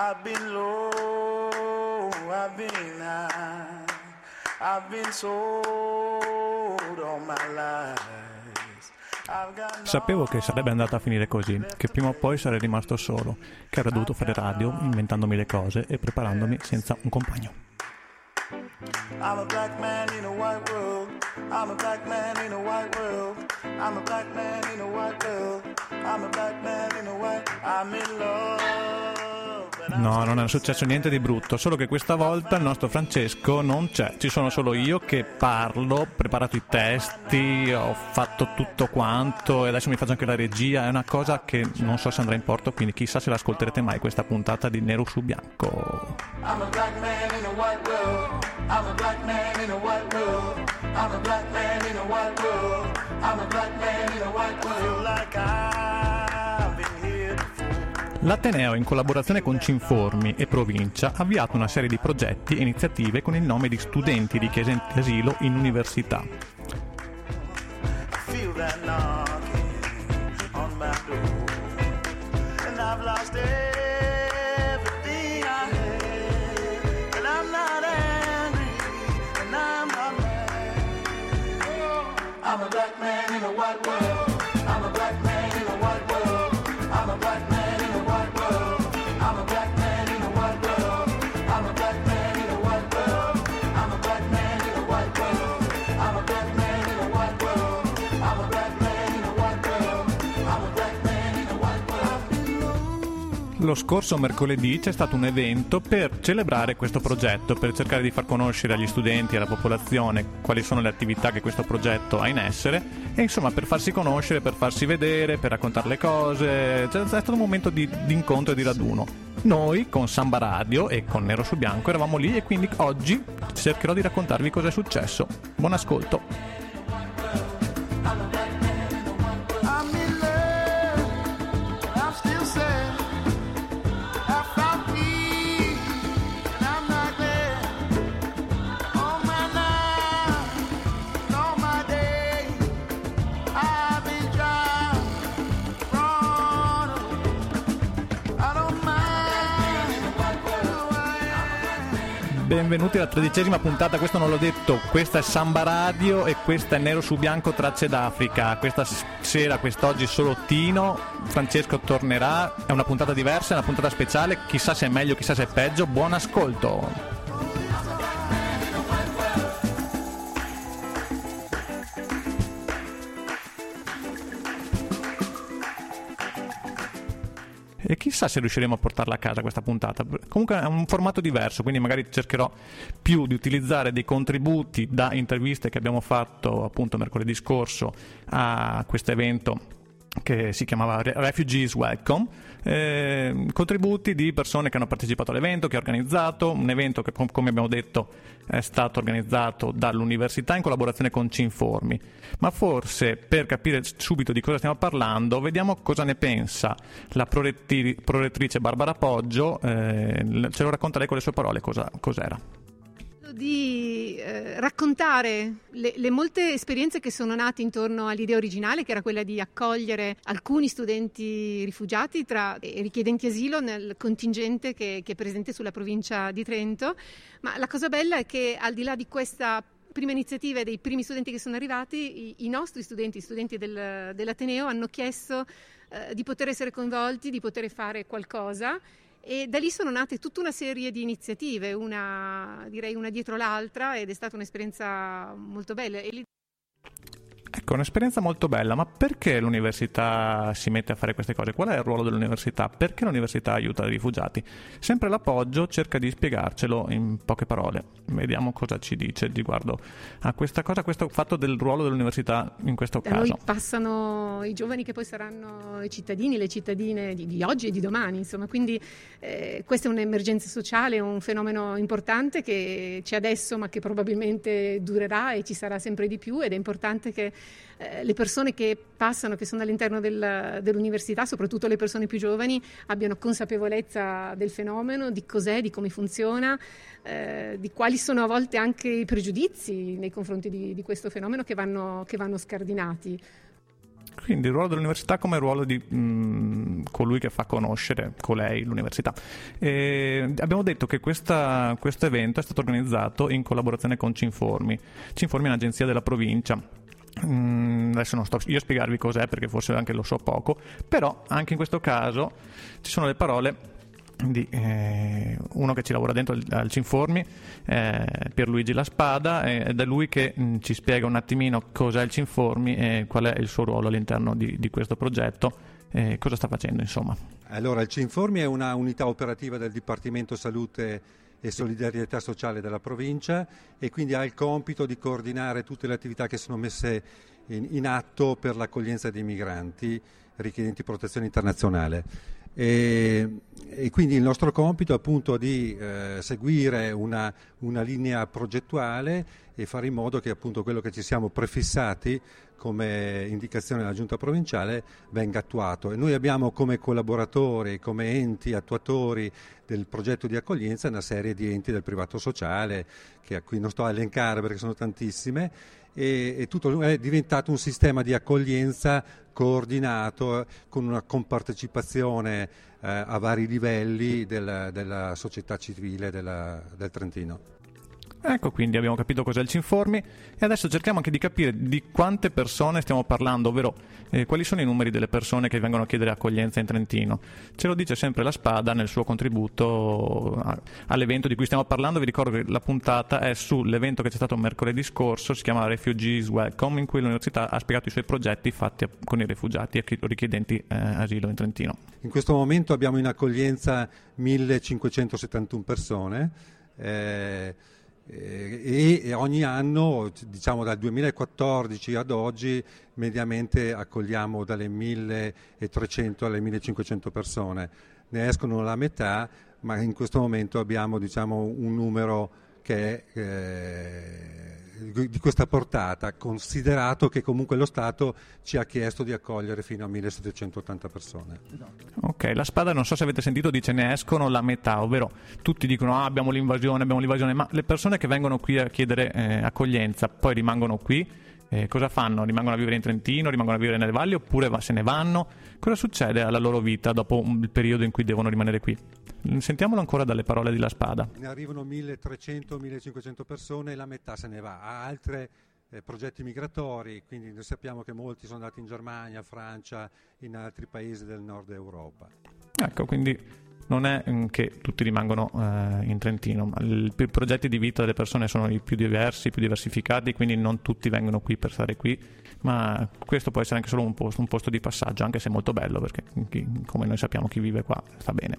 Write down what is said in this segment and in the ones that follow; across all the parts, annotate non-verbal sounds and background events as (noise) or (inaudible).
I've been low, I've been high, I've been sold all my life. Sapevo che sarebbe andata a finire così, che prima o poi sarei rimasto solo, che avrei dovuto fare radio inventandomi le cose e preparandomi senza un compagno. I'm a black man in a white world. I'm a black man in a white world. I'm a black man in a white world. I'm a black man in a white. I'm in love. No, non è successo niente di brutto, solo che questa volta il nostro Francesco non c'è, ci sono solo io che parlo, ho preparato i testi, ho fatto tutto quanto e adesso mi faccio anche la regia, è una cosa che non so se andrà in porto, quindi chissà se l'ascolterete mai questa puntata di Nero su Bianco. I'm a black man in a white world. I'm a black man in a white world. I'm a black man in a white world. I'm a black man in a white world. Like before. L'Ateneo, in collaborazione con Cinformi e Provincia, ha avviato una serie di progetti e iniziative con il nome di studenti richiedenti asilo in università. mad. I'm a black man in a white world. Lo scorso mercoledì c'è stato un evento per celebrare questo progetto, per cercare di far conoscere agli studenti e alla popolazione quali sono le attività che questo progetto ha in essere e insomma per farsi conoscere, per farsi vedere, per raccontare le cose. C'è stato un momento di, di incontro e di raduno. Noi con Samba Radio e con Nero su Bianco eravamo lì e quindi oggi cercherò di raccontarvi cosa è successo. Buon ascolto. Benvenuti alla tredicesima puntata, questo non l'ho detto, questa è Samba Radio e questa è Nero su Bianco Tracce d'Africa. Questa sera, quest'oggi solo Tino, Francesco tornerà, è una puntata diversa, è una puntata speciale, chissà se è meglio, chissà se è peggio, buon ascolto! Chissà se riusciremo a portarla a casa questa puntata. Comunque è un formato diverso, quindi magari cercherò più di utilizzare dei contributi da interviste che abbiamo fatto appunto mercoledì scorso a questo evento che si chiamava Re- Refugees Welcome, eh, contributi di persone che hanno partecipato all'evento, che ha organizzato, un evento che com- come abbiamo detto è stato organizzato dall'università in collaborazione con Cinformi. Ma forse per capire subito di cosa stiamo parlando, vediamo cosa ne pensa la prorettrice Barbara Poggio, eh, ce lo racconta lei con le sue parole cosa- cos'era. Di eh, raccontare le, le molte esperienze che sono nate intorno all'idea originale, che era quella di accogliere alcuni studenti rifugiati tra, e richiedenti asilo nel contingente che, che è presente sulla provincia di Trento. Ma la cosa bella è che al di là di questa prima iniziativa e dei primi studenti che sono arrivati, i, i nostri studenti, i studenti del, dell'Ateneo, hanno chiesto eh, di poter essere coinvolti, di poter fare qualcosa. E da lì sono nate tutta una serie di iniziative, una, direi una dietro l'altra, ed è stata un'esperienza molto bella. Ecco, un'esperienza molto bella, ma perché l'università si mette a fare queste cose? Qual è il ruolo dell'università? Perché l'università aiuta i rifugiati? Sempre l'appoggio cerca di spiegarcelo in poche parole. Vediamo cosa ci dice riguardo a questa cosa, a questo fatto del ruolo dell'università in questo da noi caso. passano i giovani che poi saranno i cittadini, le cittadine di, di oggi e di domani, insomma. Quindi eh, questa è un'emergenza sociale, un fenomeno importante che c'è adesso ma che probabilmente durerà e ci sarà sempre di più ed è importante che eh, le persone che passano, che sono all'interno del- dell'università, soprattutto le persone più giovani, abbiano consapevolezza del fenomeno, di cos'è, di come funziona, eh, di quali sono a volte anche i pregiudizi nei confronti di, di questo fenomeno che vanno, che vanno scardinati. Quindi il ruolo dell'università come ruolo di mh, colui che fa conoscere colei l'università. E abbiamo detto che questa, questo evento è stato organizzato in collaborazione con Cinformi. Cinformi è un'agenzia della provincia Mm, adesso non sto io a spiegarvi cos'è perché forse anche lo so poco, però anche in questo caso ci sono le parole di eh, uno che ci lavora dentro al, al Cinformi, eh, Pierluigi La Spada, ed è lui che mh, mm, ci spiega un attimino cos'è il Cinformi e qual è il suo ruolo all'interno di, di questo progetto. cosa sta facendo insomma? Allora, il Cinformi è una unità operativa del Dipartimento Salute e Solidarietà Sociale della provincia e quindi ha il compito di coordinare tutte le attività che sono messe in, in atto per l'accoglienza dei migranti richiedenti protezione internazionale. E, e, quindi il nostro compito è appunto di eh, seguire una, una, linea progettuale e fare in modo che appunto quello che ci siamo prefissati come indicazione della giunta provinciale venga attuato. E noi abbiamo come collaboratori, come enti attuatori del progetto di accoglienza una serie di enti del privato sociale, che a cui non sto a elencare perché sono tantissime, e, e tutto è diventato un sistema di accoglienza coordinato con una compartecipazione eh, a vari livelli della, della società civile della, del Trentino. Ecco, quindi abbiamo capito cos'è il Cinformi e adesso cerchiamo anche di capire di quante persone stiamo parlando, ovvero eh, quali sono i numeri delle persone che vengono a chiedere accoglienza in Trentino. Ce lo dice sempre la Spada nel suo contributo all'evento di cui stiamo parlando. Vi ricordo che la puntata è sull'evento che c'è stato mercoledì scorso, si chiama Refugees Welcome, in cui l'università ha spiegato i suoi progetti fatti con i rifugiati e richiedenti eh, asilo in Trentino. In questo momento abbiamo in accoglienza 1571 persone. Eh, e ogni anno, diciamo dal 2014 ad oggi, mediamente accogliamo dalle 1300 alle 1500 persone. Ne escono la metà, ma in questo momento abbiamo diciamo, un numero che è eh, di questa portata, considerato che comunque lo Stato ci ha chiesto di accogliere fino a 1780 persone. Ok, la spada non so se avete sentito dice ne escono la metà, ovvero tutti dicono ah, abbiamo l'invasione, abbiamo l'invasione, ma le persone che vengono qui a chiedere eh, accoglienza poi rimangono qui, eh, cosa fanno? Rimangono a vivere in Trentino, rimangono a vivere nelle valli oppure se ne vanno? Cosa succede alla loro vita dopo il periodo in cui devono rimanere qui? Sentiamolo ancora dalle parole di La Spada. Ne arrivano 1300-1500 persone e la metà se ne va. Ha altri eh, progetti migratori, quindi noi sappiamo che molti sono andati in Germania, Francia, in altri paesi del nord Europa. Ecco, quindi non è mm, che tutti rimangono eh, in Trentino, i progetti di vita delle persone sono i più diversi, più diversificati, quindi non tutti vengono qui per stare qui, ma questo può essere anche solo un posto, un posto di passaggio, anche se molto bello, perché chi, come noi sappiamo chi vive qua sta bene.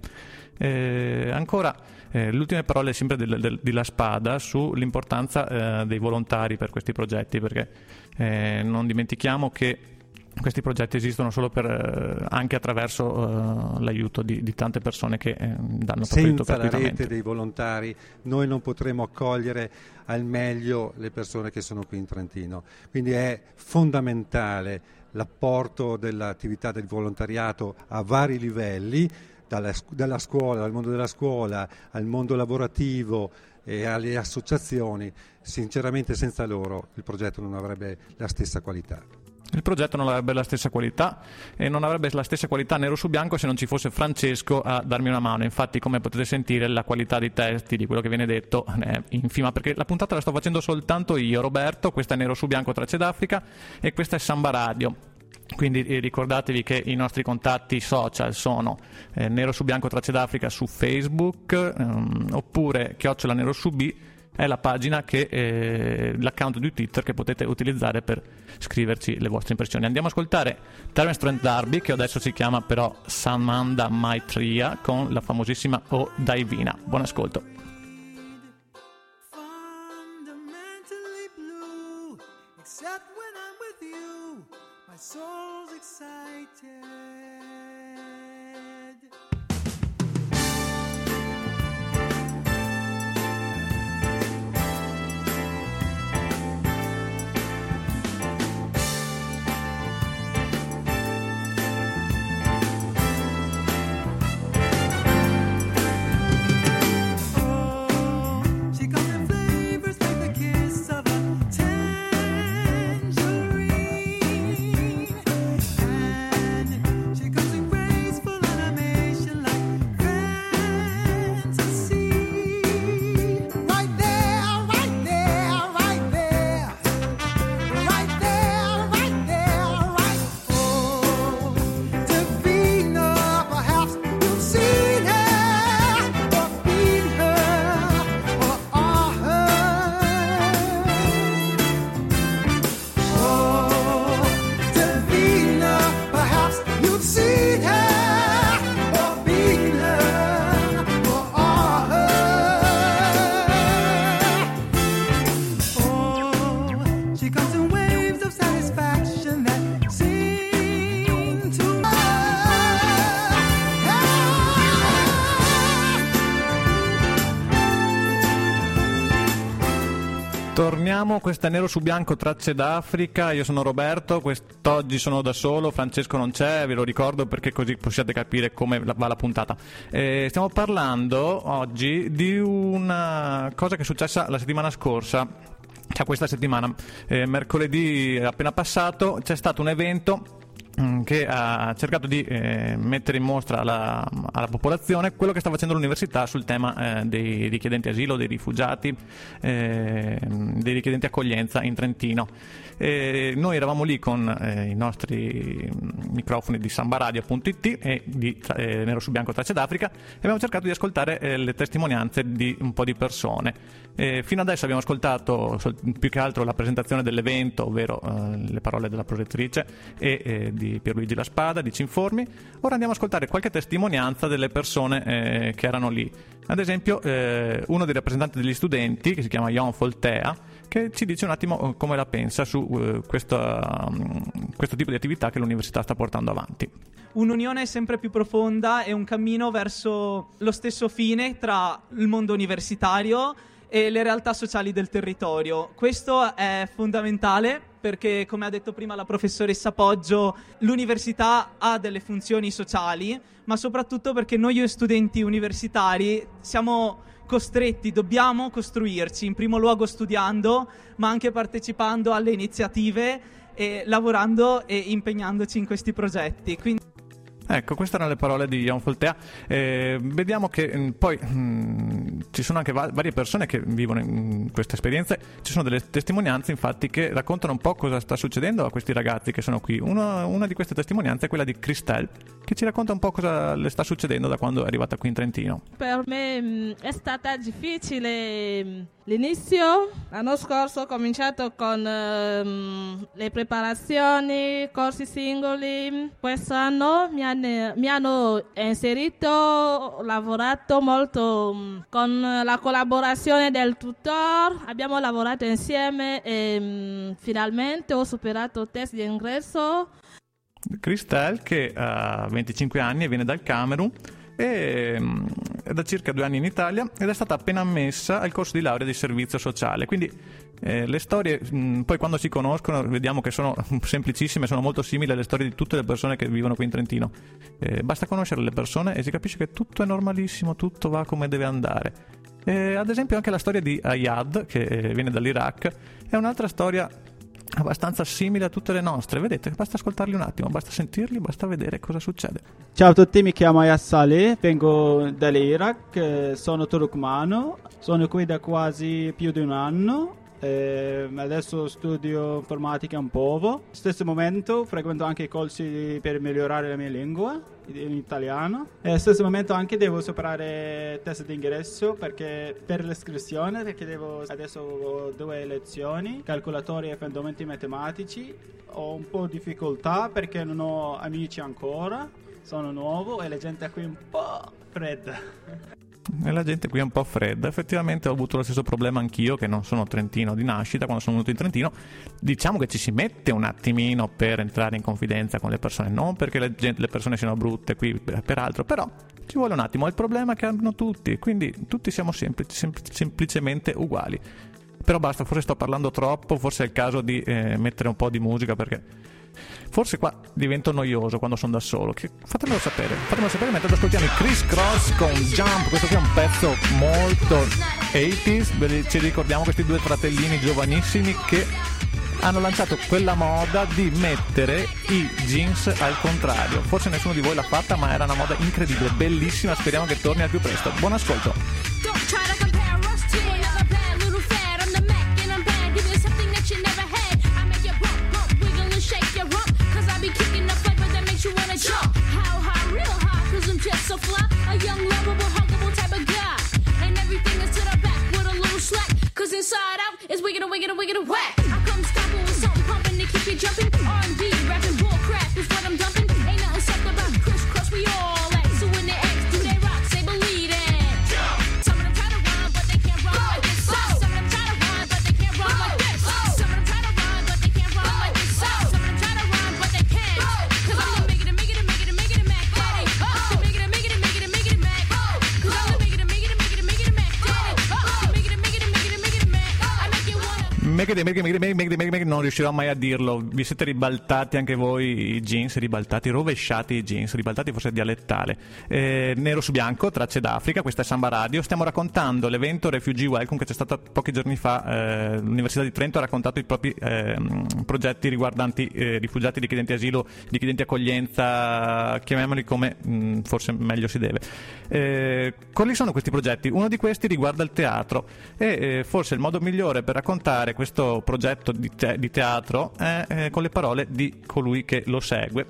Eh, ancora, eh, le ultime parole sempre del, del, di La Spada sull'importanza eh, dei volontari per questi progetti, perché eh, non dimentichiamo che questi progetti esistono solo per, eh, anche attraverso uh, l'aiuto di, di, tante persone che eh, danno proprio Senza la rete dei volontari noi non potremo accogliere al meglio le persone che sono qui in Trentino. Quindi è fondamentale l'apporto dell'attività del volontariato a vari livelli, dalla, dalla scuola, dal mondo della scuola al mondo lavorativo e alle associazioni. Sinceramente senza loro il progetto non avrebbe la stessa qualità. Il progetto non avrebbe la stessa qualità e non avrebbe la stessa qualità nero su bianco se non ci fosse Francesco a darmi una mano. Infatti, come potete sentire, la qualità dei testi, di quello che viene detto, è infima perché la puntata la sto facendo soltanto io, Roberto. Questa è nero su bianco Tracce d'Africa e questa è Samba Radio. Quindi eh, ricordatevi che i nostri contatti social sono eh, Nero su Bianco Tracce d'Africa su Facebook ehm, oppure Chiocciola Nero su B è la pagina che eh, l'account di Twitter che potete utilizzare per scriverci le vostre impressioni. Andiamo ad ascoltare Terence Trent Darby, che adesso si chiama però Samanda Maitria, con la famosissima O Divina. Buon ascolto. Questo è Nero su Bianco, Tracce d'Africa, io sono Roberto, quest'oggi sono da solo, Francesco non c'è, ve lo ricordo perché così possiate capire come va la puntata. Eh, stiamo parlando oggi di una cosa che è successa la settimana scorsa, cioè questa settimana, eh, mercoledì appena passato, c'è stato un evento che ha cercato di eh, mettere in mostra alla, alla, popolazione quello che sta facendo l'università sul tema eh, dei richiedenti asilo, dei rifugiati, eh, dei richiedenti accoglienza in Trentino. noi eravamo lì con eh, i nostri microfoni di sambaradio.it e di eh, Nero su Bianco Tracce d'Africa e abbiamo cercato di ascoltare eh, le testimonianze di un po' di persone. fino adesso abbiamo ascoltato più che altro la presentazione dell'evento, ovvero le parole della prorettrice e di Pierluigi La Spada, di Cinformi. Ora andiamo ad ascoltare qualche testimonianza delle persone eh, che erano lì. Ad esempio, eh, uno dei rappresentanti degli studenti, che si chiama Jon Foltea, che ci dice un attimo eh, come la pensa su uh, questo, um, questo tipo di attività che l'università sta portando avanti. Un'unione sempre più profonda e un cammino verso lo stesso fine tra il mondo universitario e le realtà sociali del territorio. Questo è fondamentale perché, come ha detto prima la professoressa Poggio, l'università ha delle funzioni sociali, ma soprattutto perché noi studenti universitari siamo costretti, dobbiamo costruirci, in primo luogo studiando, ma anche partecipando alle iniziative e lavorando e impegnandoci in questi progetti. Quindi Ecco, queste erano le parole di Jan Foltea. Eh, vediamo che mm, poi mh, mm, ci sono anche va- varie persone che vivono in queste esperienze, ci sono delle testimonianze infatti che raccontano un po' cosa sta succedendo a questi ragazzi che sono qui. Uno, una di queste testimonianze è quella di Christelle, che ci racconta un po' cosa le sta succedendo da quando è arrivata qui in Trentino. Per me mm, è stata difficile L'inizio l'anno scorso ho cominciato con um, le preparazioni, corsi singoli. Quest'anno mi, hanno, mi hanno inserito, ho lavorato molto um, con la collaborazione del tutor. Abbiamo lavorato insieme e um, finalmente ho superato il test di ingresso. Christelle che ha 25 anni e viene dal Camerun e mm, è da circa due anni in Italia ed è stata appena ammessa al corso di laurea di servizio sociale. Quindi eh, le storie, mh, poi quando si conoscono, vediamo che sono (laughs) semplicissime, sono molto simili alle storie di tutte le persone che vivono qui in Trentino. Eh, basta conoscere le persone e si capisce che tutto è normalissimo, tutto va come deve andare. Eh, ad esempio anche la storia di Ayad, che eh, viene dall'Iraq, è un'altra storia abbastanza simili a tutte le nostre. Vedete, basta ascoltarli un attimo, basta sentirli, basta vedere cosa succede. Ciao a tutti, mi chiamo Ayas Saleh, vengo dall'Iraq, eh, sono turkmano, sono qui da quasi più di un anno eh, adesso studio informatica un po'. Stesso momento frequento anche i corsi per migliorare la mia lingua in italiano. E allo stesso momento anche devo superare test di ingresso perché per l'iscrizione perché devo adesso ho due lezioni, calcolatori e fondamenti matematici. Ho un po' di difficoltà perché non ho amici ancora, sono nuovo e la gente è qui un po' fredda. (laughs) E la gente qui è un po' fredda. Effettivamente ho avuto lo stesso problema anch'io, che non sono trentino di nascita, quando sono venuto in Trentino. Diciamo che ci si mette un attimino per entrare in confidenza con le persone, non perché le, gente, le persone siano brutte qui, peraltro, però ci vuole un attimo. È il problema che hanno tutti, quindi tutti siamo semplici, sem- semplicemente uguali. Però basta, forse sto parlando troppo, forse è il caso di eh, mettere un po' di musica perché Forse qua divento noioso quando sono da solo. Che... Fatemelo sapere. Fatemelo sapere mentre ascoltiamo i Criss Cross con Jump. Questo qui è un pezzo molto 80s. Ci ricordiamo questi due fratellini giovanissimi che hanno lanciato quella moda di mettere i jeans al contrario. Forse nessuno di voi l'ha fatta, ma era una moda incredibile, bellissima. Speriamo che torni al più presto. Buon ascolto. so fly. A young, lovable, huggable type of guy. And everything is to the back with a little slack. Cause inside out is wigga, and wigga, and and whack. I come stomping with something pumping to keep you jumping. R&B Megri, Megri, Megri, Megri, non riuscirò mai a dirlo. Vi siete ribaltati anche voi i jeans, ribaltati, rovesciati i jeans, ribaltati forse dialettale. Eh, nero su bianco, tracce d'Africa, questa è Samba Radio. Stiamo raccontando l'evento Refugee Welcome che c'è stato pochi giorni fa. Eh, L'Università di Trento ha raccontato i propri eh, progetti riguardanti eh, rifugiati, richiedenti asilo, richiedenti accoglienza, chiamiamoli come mh, forse meglio si deve. Eh, quali sono questi progetti? Uno di questi riguarda il teatro e eh, forse il modo migliore per raccontare questo progetto di, te- di teatro è eh, con le parole di colui che lo segue.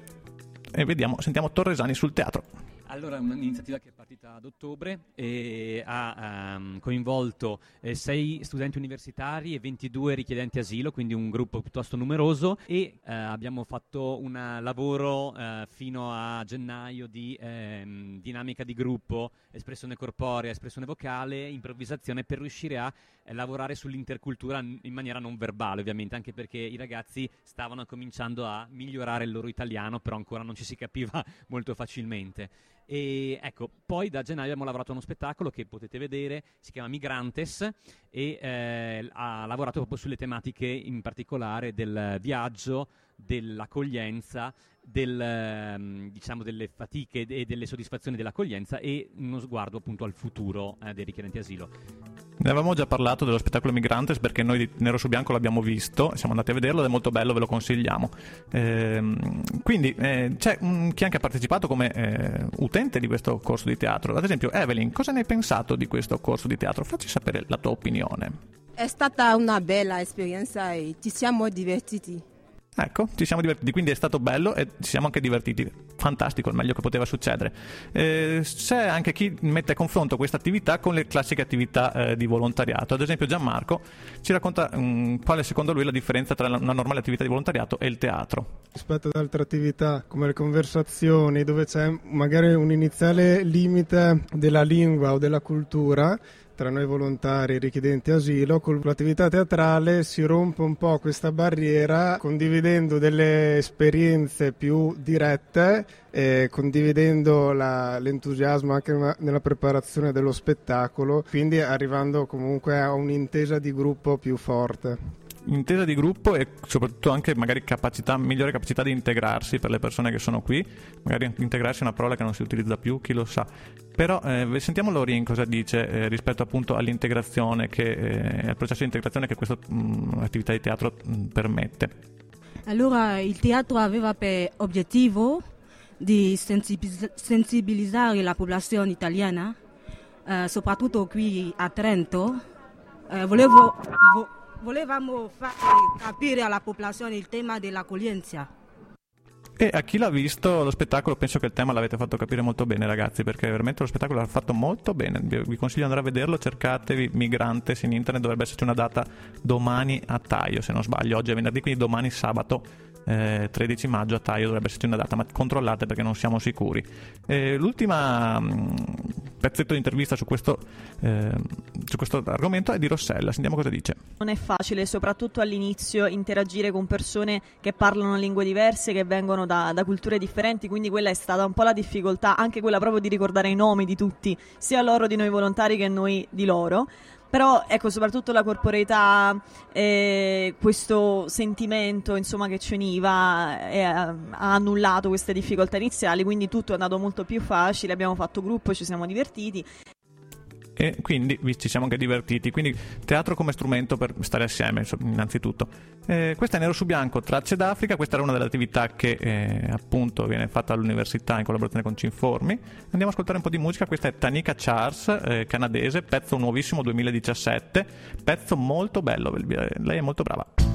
E vediamo, sentiamo Torresani sul teatro. Allora, è un'iniziativa che è partita ad ottobre e ha ehm, coinvolto eh, sei studenti universitari e 22 richiedenti asilo, quindi un gruppo piuttosto numeroso e eh, abbiamo fatto un lavoro eh, fino a gennaio di ehm, dinamica di gruppo, espressione corporea, espressione vocale, improvvisazione per riuscire a eh, lavorare sull'intercultura in maniera non verbale, ovviamente, anche perché i ragazzi stavano cominciando a migliorare il loro italiano, però ancora non ci si capiva (laughs) molto facilmente. E ecco, poi da gennaio abbiamo lavorato a uno spettacolo che potete vedere, si chiama Migrantes e eh, ha lavorato proprio sulle tematiche in particolare del viaggio, dell'accoglienza, del, ehm, diciamo delle fatiche e delle soddisfazioni dell'accoglienza e uno sguardo appunto al futuro eh, dei richiedenti asilo. Ne avevamo già parlato dello spettacolo Migrantes perché noi di Nero su Bianco l'abbiamo visto, siamo andati a vederlo ed è molto bello, ve lo consigliamo. Ehm, quindi eh, c'è un- chi anche ha partecipato come eh, utente di questo corso di teatro. Ad esempio, Evelyn, cosa ne hai pensato di questo corso di teatro? Facci sapere la tua opinione. È stata una bella esperienza e ci siamo divertiti. Ecco, ci siamo divertiti, quindi è stato bello e ci siamo anche divertiti. Fantastico, il meglio che poteva succedere. Eh, c'è anche chi mette a confronto questa attività con le classiche attività eh, di volontariato. Ad esempio, Gianmarco ci racconta mm, quale secondo lui è la differenza tra una normale attività di volontariato e il teatro. rispetto ad altre attività come le conversazioni dove c'è magari un iniziale limite della lingua o della cultura tra noi volontari e richiedenti asilo, con l'attività teatrale si rompe un po' questa barriera condividendo delle esperienze più dirette e condividendo la- l'entusiasmo anche nella- preparazione dello spettacolo, quindi arrivando comunque a un'intesa di gruppo più forte. Intesa di gruppo e soprattutto anche magari capacità, migliore capacità di integrarsi per le persone che sono qui. Magari integrarsi è una parola che non si utilizza più, chi lo sa. Però eh, sentiamo Lorin cosa dice eh, rispetto appunto all'integrazione, che, eh, al processo di integrazione che questa mh, attività di teatro mh, permette. Allora il teatro aveva per obiettivo di sensibilizzare la popolazione italiana, eh, soprattutto qui a Trento. Eh, volevo- vo- volevamo far capire alla popolazione il tema dell'accoglienza. E a chi l'ha visto lo spettacolo penso che il tema l'avete fatto capire molto bene ragazzi perché veramente lo spettacolo l'ha fatto molto bene vi, consiglio di andare a vederlo cercatevi Migrantes in internet dovrebbe esserci una data domani a Taio se non sbaglio oggi è venerdì quindi domani sabato eh, 13 maggio a Taio dovrebbe esserci una data ma controllate perché non siamo sicuri. Eh, l'ultima mh, pezzetto di intervista su questo, eh, su questo argomento è di Rossella. Sentiamo cosa dice. Non è facile, soprattutto all'inizio, interagire con persone che parlano lingue diverse, che vengono da, da culture differenti, quindi quella è stata un po' la difficoltà, anche quella proprio di ricordare i nomi di tutti, sia loro di noi volontari che noi di loro. Però ecco, soprattutto la corporeità, eh, questo sentimento insomma, che ci univa eh, ha annullato queste difficoltà iniziali, quindi tutto è andato molto più facile, abbiamo fatto gruppo, ci siamo divertiti. E quindi vi- ci siamo anche divertiti. Quindi teatro come strumento per stare assieme, innanzitutto. Eh, questa è Nero su Bianco, Tracce d'Africa, questa era una delle attività che eh, appunto viene fatta all'università in collaborazione con Cinformi. Andiamo a ascoltare un po' di musica, questa è Tanika Charles, eh, canadese, pezzo nuovissimo 2017, pezzo molto bello, lei è molto brava.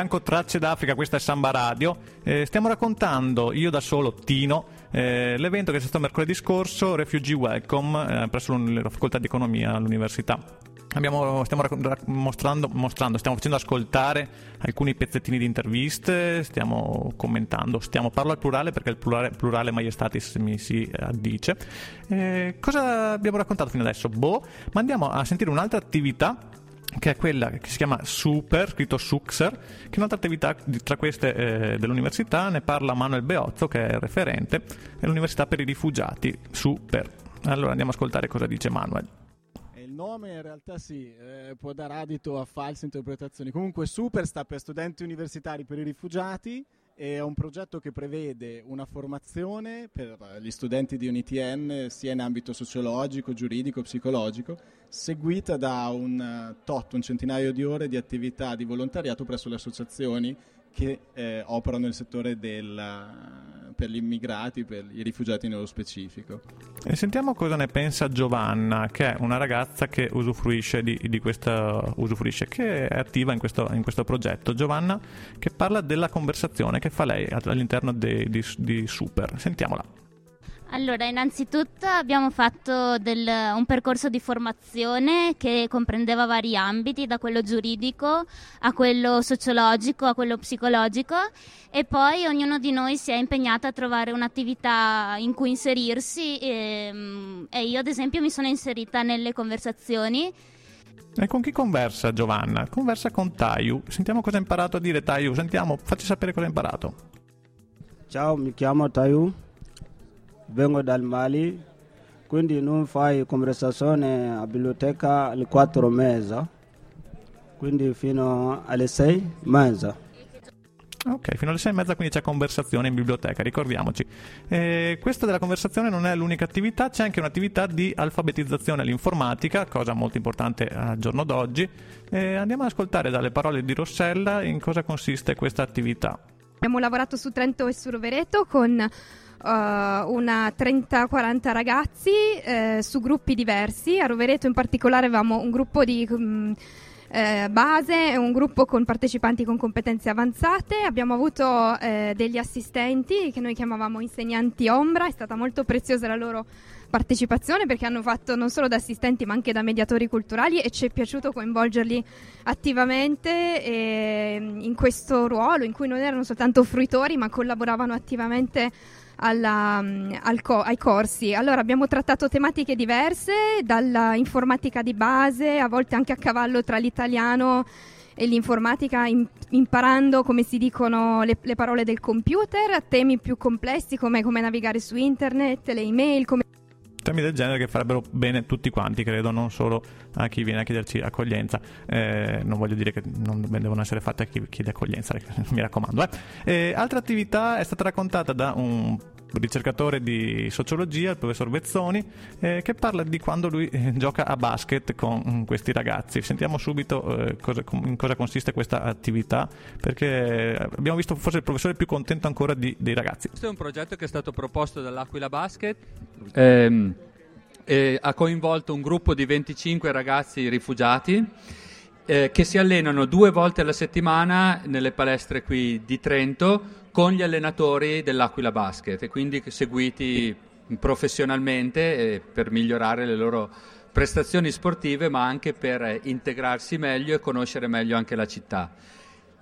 Bianco tracce d'Africa, questa è Samba Radio. Eh, stiamo raccontando, io da solo, Tino, eh, l'evento che è stato mercoledì scorso, Refugee Welcome, eh, presso la facoltà di economia all'università. Abbiamo- stiamo raccon- ra- mostrando, mostrando, stiamo facendo ascoltare alcuni pezzettini di interviste, stiamo commentando, stiamo parlo al plurale perché il plurale, plurale maiestatis mi si eh, addice. Eh, cosa abbiamo raccontato fino adesso? Boh, ma andiamo a sentire un'altra attività che è quella che si chiama Super, scritto Suxer, che è un'altra attività tra queste eh, dell'università, ne parla Manuel Beozzo che è il referente dell'Università per i rifugiati, Super. Allora andiamo a ascoltare cosa dice Manuel. Il nome in realtà sì, eh, può dare adito a false interpretazioni. Comunque Super sta per studenti universitari per i rifugiati è un progetto che prevede una formazione per gli studenti di UNITN sia in ambito sociologico, giuridico, psicologico, seguita da un eh, tot, un centinaio di ore di attività di volontariato presso le associazioni che eh, operano nel settore del, per gli immigrati, per i rifugiati nello specifico. E sentiamo cosa ne pensa Giovanna, che è una ragazza che usufruisce di, di questa usufruisce, che è attiva in questo, in questo progetto. Giovanna che parla della conversazione che fa lei all'interno de- di, di Super. Sentiamola. Allora, innanzitutto abbiamo fatto del- un percorso di formazione che comprendeva vari ambiti, da quello giuridico a quello sociologico a quello psicologico e poi ognuno di noi si è impegnato a trovare un'attività in cui inserirsi e, mm, e io ad esempio mi sono inserita nelle conversazioni E con chi conversa Giovanna? Conversa con Tayu. Sentiamo cosa ha imparato a dire Tayu. Sentiamo, facci sapere cosa ha imparato. Ciao, mi chiamo Tayu, vengo dal Mali, quindi non fai conversazione a biblioteca alle 4 e mezza, quindi fino alle 6 e mezza. Ok, fino alle sei e mezza quindi c'è conversazione in biblioteca, ricordiamoci. Eh, questa della conversazione non è l'unica attività, c'è anche un'attività di alfabetizzazione all'informatica, cosa molto importante al giorno d'oggi. Eh, andiamo ad ascoltare dalle parole di Rossella in cosa consiste questa attività. Abbiamo lavorato su Trento e su Rovereto con eh, una 30-40 ragazzi eh, su gruppi diversi. A Rovereto in particolare avevamo un gruppo di mm, eh, base un gruppo con partecipanti con competenze avanzate. Abbiamo avuto eh, degli assistenti che noi chiamavamo insegnanti ombra, è stata molto preziosa la loro partecipazione perché hanno fatto non solo da assistenti ma anche da mediatori culturali e ci è piaciuto coinvolgerli attivamente eh, in questo ruolo in cui non erano soltanto fruitori ma collaboravano attivamente alla- mm, al co- ai corsi. Allora abbiamo trattato tematiche diverse, dalla informatica di base, a volte anche a cavallo tra l'italiano e l'informatica, im- imparando come si dicono le, le parole del computer, a temi più complessi come come navigare su internet, le email, come Temi del genere che farebbero bene tutti quanti, credo, non solo a chi viene a chiederci accoglienza. Eh, non voglio dire che non devono essere fatte a chi chiede accoglienza, (laughs) mi raccomando. eh. Eh, altra attività è stata raccontata da un ricercatore di sociologia, il professor Vezzoni, eh, che parla di quando lui eh, gioca a basket con mm, questi ragazzi. Sentiamo subito eh, cosa- in cosa consiste questa attività, perché abbiamo visto forse il professore più contento ancora di- dei ragazzi. Questo è un progetto che è stato proposto dall'Aquila Basket. ehm, ha coinvolto un gruppo di 25 ragazzi rifugiati eh, che si allenano due volte alla settimana nelle palestre qui di Trento con gli allenatori dell'Aquila Basket e quindi seguiti professionalmente eh, per migliorare le loro prestazioni sportive ma anche per integrarsi meglio e conoscere meglio anche la città.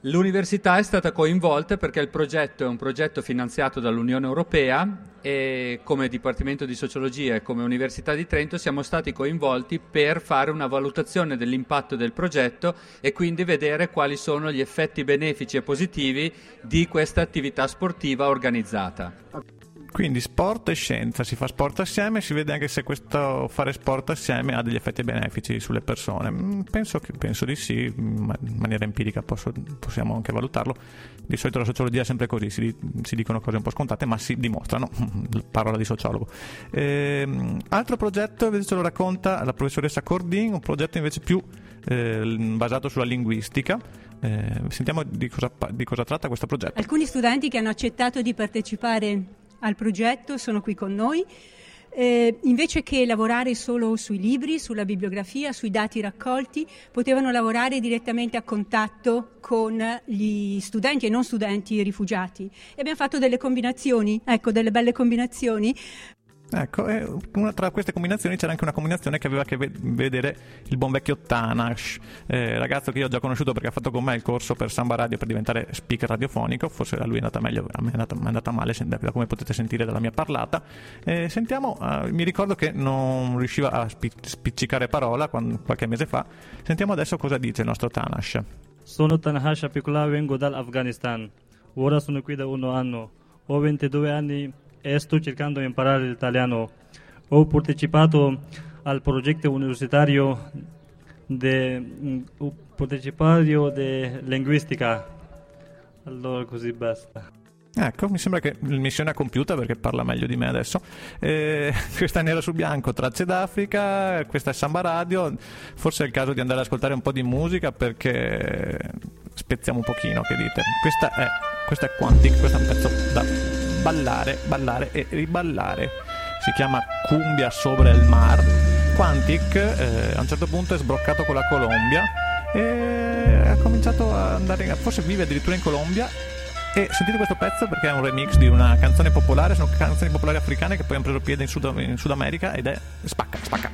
L'università è stata coinvolta perché il progetto è un progetto finanziato dall'Unione Europea e come Dipartimento di Sociologia e come Università di Trento siamo stati coinvolti per fare una valutazione dell'impatto del progetto e quindi vedere quali sono gli effetti benefici e positivi di questa attività sportiva organizzata. Quindi sport e scienza, si fa sport assieme, si vede anche se questo fare sport assieme ha degli effetti benefici sulle persone. Mm, Penso, che- penso di sì, ma in maniera empirica posso- possiamo anche valutarlo. Di solito la sociologia è sempre così, si, si dicono cose un po' scontate ma si dimostrano, (laughs) parola di sociologo. Ehm, altro progetto invece ce lo racconta la professoressa Cordin, un progetto invece più eh, basato sulla linguistica. Eh, sentiamo di cosa, di cosa tratta questo progetto. Alcuni studenti che hanno accettato di partecipare al progetto sono qui con noi. eh, invece che lavorare solo sui libri, sulla bibliografia, sui dati raccolti, potevano lavorare direttamente a contatto con gli studenti e non studenti rifugiati. E abbiamo fatto delle combinazioni, ecco, delle belle combinazioni. Ecco, e una tra queste combinazioni c'era anche una combinazione che aveva a che ve- vedere il buon vecchio Tanash, eh, ragazzo che io ho già conosciuto perché ha fatto con me il corso per Samba Radio per diventare speaker radiofonico, forse a lui è andata meglio, a me è andata, è andata male, da come potete sentire dalla mia parlata. Eh, sentiamo, eh, mi ricordo che non riusciva a spi- spiccicare parola quando- qualche mese fa, sentiamo adesso cosa dice il nostro Tanash. Sono Tanha Shapikula, vengo dall'Afghanistan. Ora sono qui da un anno. Ho 22 anni e sto cercando di imparare l'italiano. Ho partecipato al progetto universitario de, mm, di linguistica. Allora così basta. Ecco, mi sembra che missione è compiuta perché parla meglio di me adesso. Eh, (laughs) questa è Nero su Bianco, Tracce d'Africa, questa è Samba Radio. Forse è il caso di andare ad ascoltare un po' di musica perché spezziamo un pochino, che dite? Questa è, questa è Quantic, questo è un pezzo da ballare, ballare e riballare. Si chiama Cumbia sobre il mar. Quantic eh, a un certo punto è sbroccato con la Colombia e ha cominciato a andare, forse vive addirittura in Colombia e sentite questo pezzo perché è un remix di una canzone popolare, sono canzoni popolari africane che poi hanno preso piede in Sud, in Sud America ed è spacca, spacca.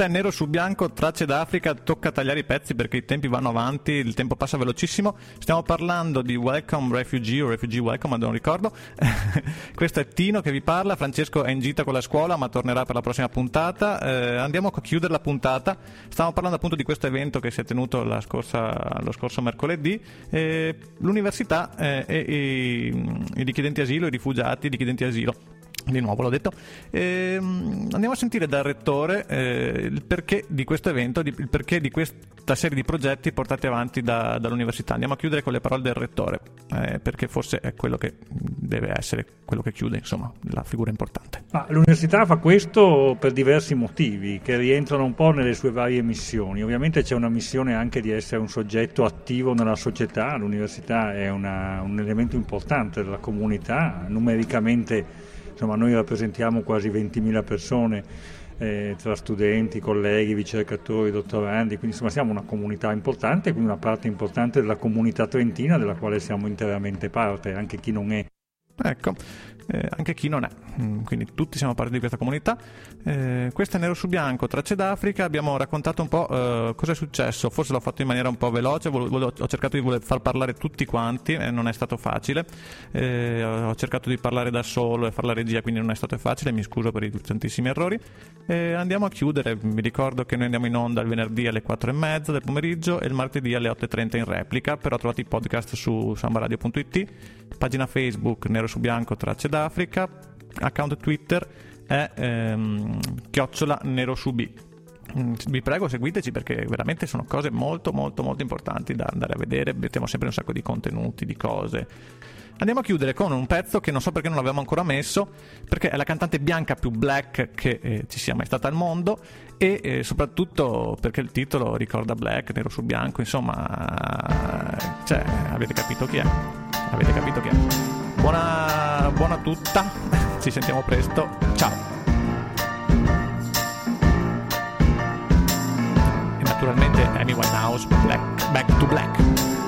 Questa è Nero su Bianco, Tracce d'Africa, tocca tagliare i pezzi perché i tempi vanno avanti, il tempo passa velocissimo. Stiamo parlando di Welcome Refugee o Refugee Welcome, ma non ricordo. (laughs) Questo è Tino che vi parla, Francesco è in gita con la scuola ma tornerà per la prossima puntata. Eh, andiamo a chiudere la puntata. Stavamo parlando appunto di questo evento che si è tenuto scorsa- lo scorso mercoledì. Eh, l'università eh, e i, i richiedenti asilo, i rifugiati, i richiedenti asilo di nuovo l'ho detto. Ehm, andiamo a sentire dal rettore eh, il perché di questo evento, di- il perché di questa serie di progetti portati avanti da- dall'università. Andiamo a chiudere con le parole del rettore, eh, perché forse è quello che deve essere quello che chiude, insomma, la figura importante. Ma l'università fa questo per diversi motivi che rientrano un po' nelle sue varie missioni. Ovviamente c'è una missione anche di essere un soggetto attivo nella società, l'università è una- un elemento importante della comunità, numericamente insomma, noi rappresentiamo quasi 20.000 persone eh, tra studenti, colleghi, ricercatori, dottorandi, quindi insomma siamo una comunità importante, quindi una parte importante della comunità trentina della quale siamo interamente parte, anche chi non è. Ecco, eh, anche chi non è. Mm, Quindi tutti siamo parte di questa comunità. Eh, questo è Nero su Bianco, Tracce d'Africa. Abbiamo raccontato un po' eh, cosa è successo. Forse l'ho fatto in maniera un po' veloce. vol- vol- ho cercato di far parlare tutti quanti e non è stato facile. Eh, ho cercato di parlare da solo e fare la regia, quindi non è stato facile. Mi scuso per i tantissimi errori. Eh, andiamo a chiudere. Vi ricordo che noi andiamo in onda il venerdì alle 4 e mezza del pomeriggio e il martedì alle 8.30 in replica. Però trovate i podcast su sambaradio.it, pagina Facebook Nero su Bianco Tracce d'Africa, account Twitter è ehm, chiocciola Nero su B. Mm, Vi prego, seguiteci perché veramente sono cose molto, molto, molto importanti da andare a vedere. Mettiamo sempre un sacco di contenuti, di cose. Andiamo a chiudere con un pezzo che non so perché non l'abbiamo ancora messo, perché è la cantante bianca più black che eh, ci sia mai stata al mondo e eh, soprattutto perché il titolo ricorda black, nero su bianco, insomma, cioè, avete capito chi è? Avete capito chi è? Buona, buona tutta, ci sentiamo presto, ciao! E naturalmente Amy Winehouse, Black, Back to Black.